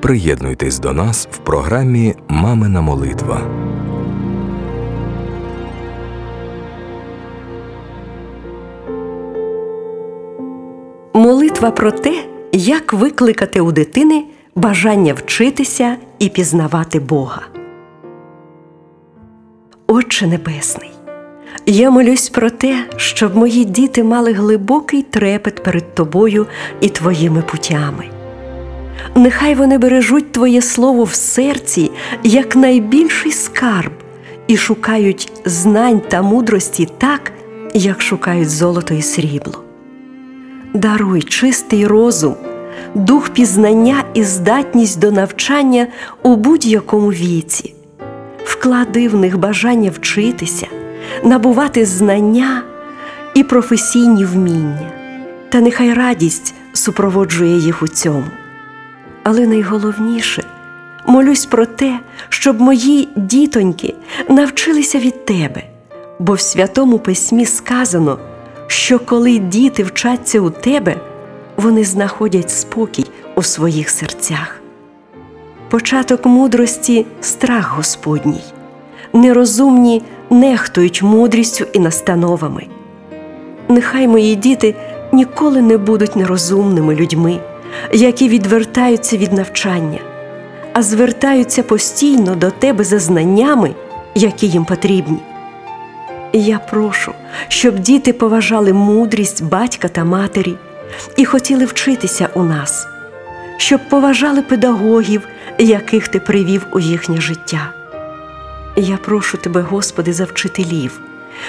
Приєднуйтесь до нас в програмі Мамина молитва. Молитва про те, як викликати у дитини бажання вчитися і пізнавати Бога. Отче Небесний, я молюсь про те, щоб мої діти мали глибокий трепет перед Тобою і Твоїми путями. Нехай вони бережуть Твоє Слово в серці як найбільший скарб і шукають знань та мудрості так, як шукають золото і срібло. Даруй чистий розум, дух пізнання і здатність до навчання у будь-якому віці, вклади в них бажання вчитися, набувати знання і професійні вміння, та нехай радість супроводжує їх у цьому. Але найголовніше молюсь про те, щоб мої дітоньки навчилися від тебе, бо в Святому Письмі сказано що коли діти вчаться у тебе, вони знаходять спокій у своїх серцях. Початок мудрості страх Господній, нерозумні нехтують мудрістю і настановами. Нехай мої діти ніколи не будуть нерозумними людьми, які відвертаються від навчання, а звертаються постійно до тебе за знаннями, які їм потрібні. Я прошу, щоб діти поважали мудрість батька та матері і хотіли вчитися у нас, щоб поважали педагогів, яких ти привів у їхнє життя. Я прошу тебе, Господи, за вчителів,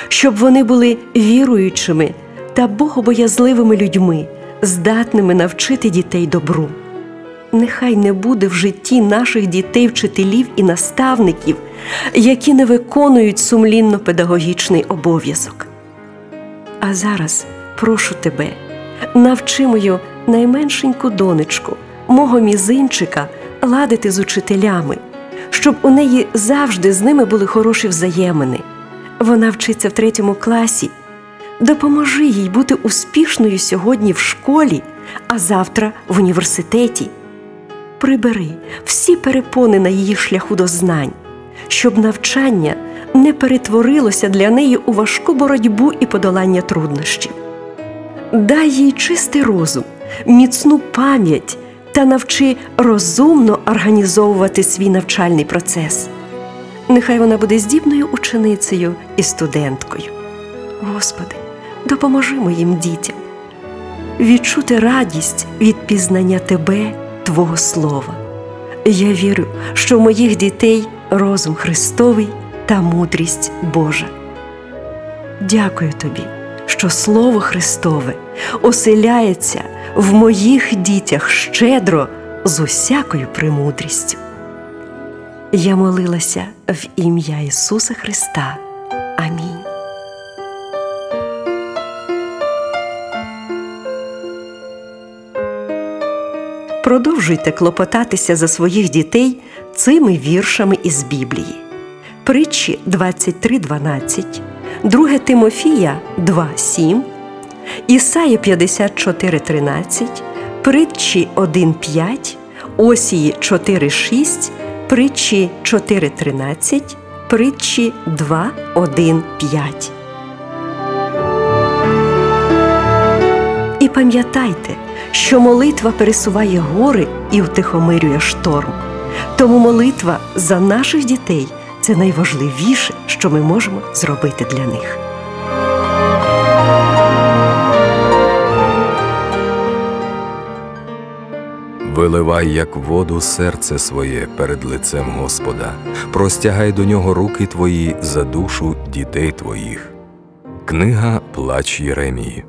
щоб вони були віруючими та богобоязливими людьми, здатними навчити дітей добру. Нехай не буде в житті наших дітей, вчителів і наставників, які не виконують сумлінно педагогічний обов'язок. А зараз прошу тебе, навчи мою найменшеньку донечку, мого мізинчика, ладити з учителями, щоб у неї завжди з ними були хороші взаємини. Вона вчиться в третьому класі. Допоможи їй бути успішною сьогодні в школі, а завтра в університеті прибери всі перепони на її шляху до знань, щоб навчання не перетворилося для неї у важку боротьбу і подолання труднощів. Дай їй чистий розум, міцну пам'ять та навчи розумно організовувати свій навчальний процес. Нехай вона буде здібною ученицею і студенткою. Господи, допоможи моїм дітям відчути радість від пізнання Тебе. Твого Слова. Я вірю, що в моїх дітей розум Христовий та мудрість Божа. Дякую тобі, що Слово Христове оселяється в моїх дітях щедро з усякою премудрістю. Я молилася в ім'я Ісуса Христа. Продовжуйте клопотатися за своїх дітей цими віршами із Біблії. Притчі 23.12, 2 Тимофія 2.7, Ісая 54.13, Притчі 1.5, Осії 4.6, Притчі 4.13, Притчі 2.1.5. Пам'ятайте, що молитва пересуває гори і втихомирює шторм. Тому молитва за наших дітей це найважливіше, що ми можемо зробити для них. Виливай, як воду, серце своє перед лицем Господа, простягай до нього руки твої за душу дітей твоїх. Книга Плач Єремії.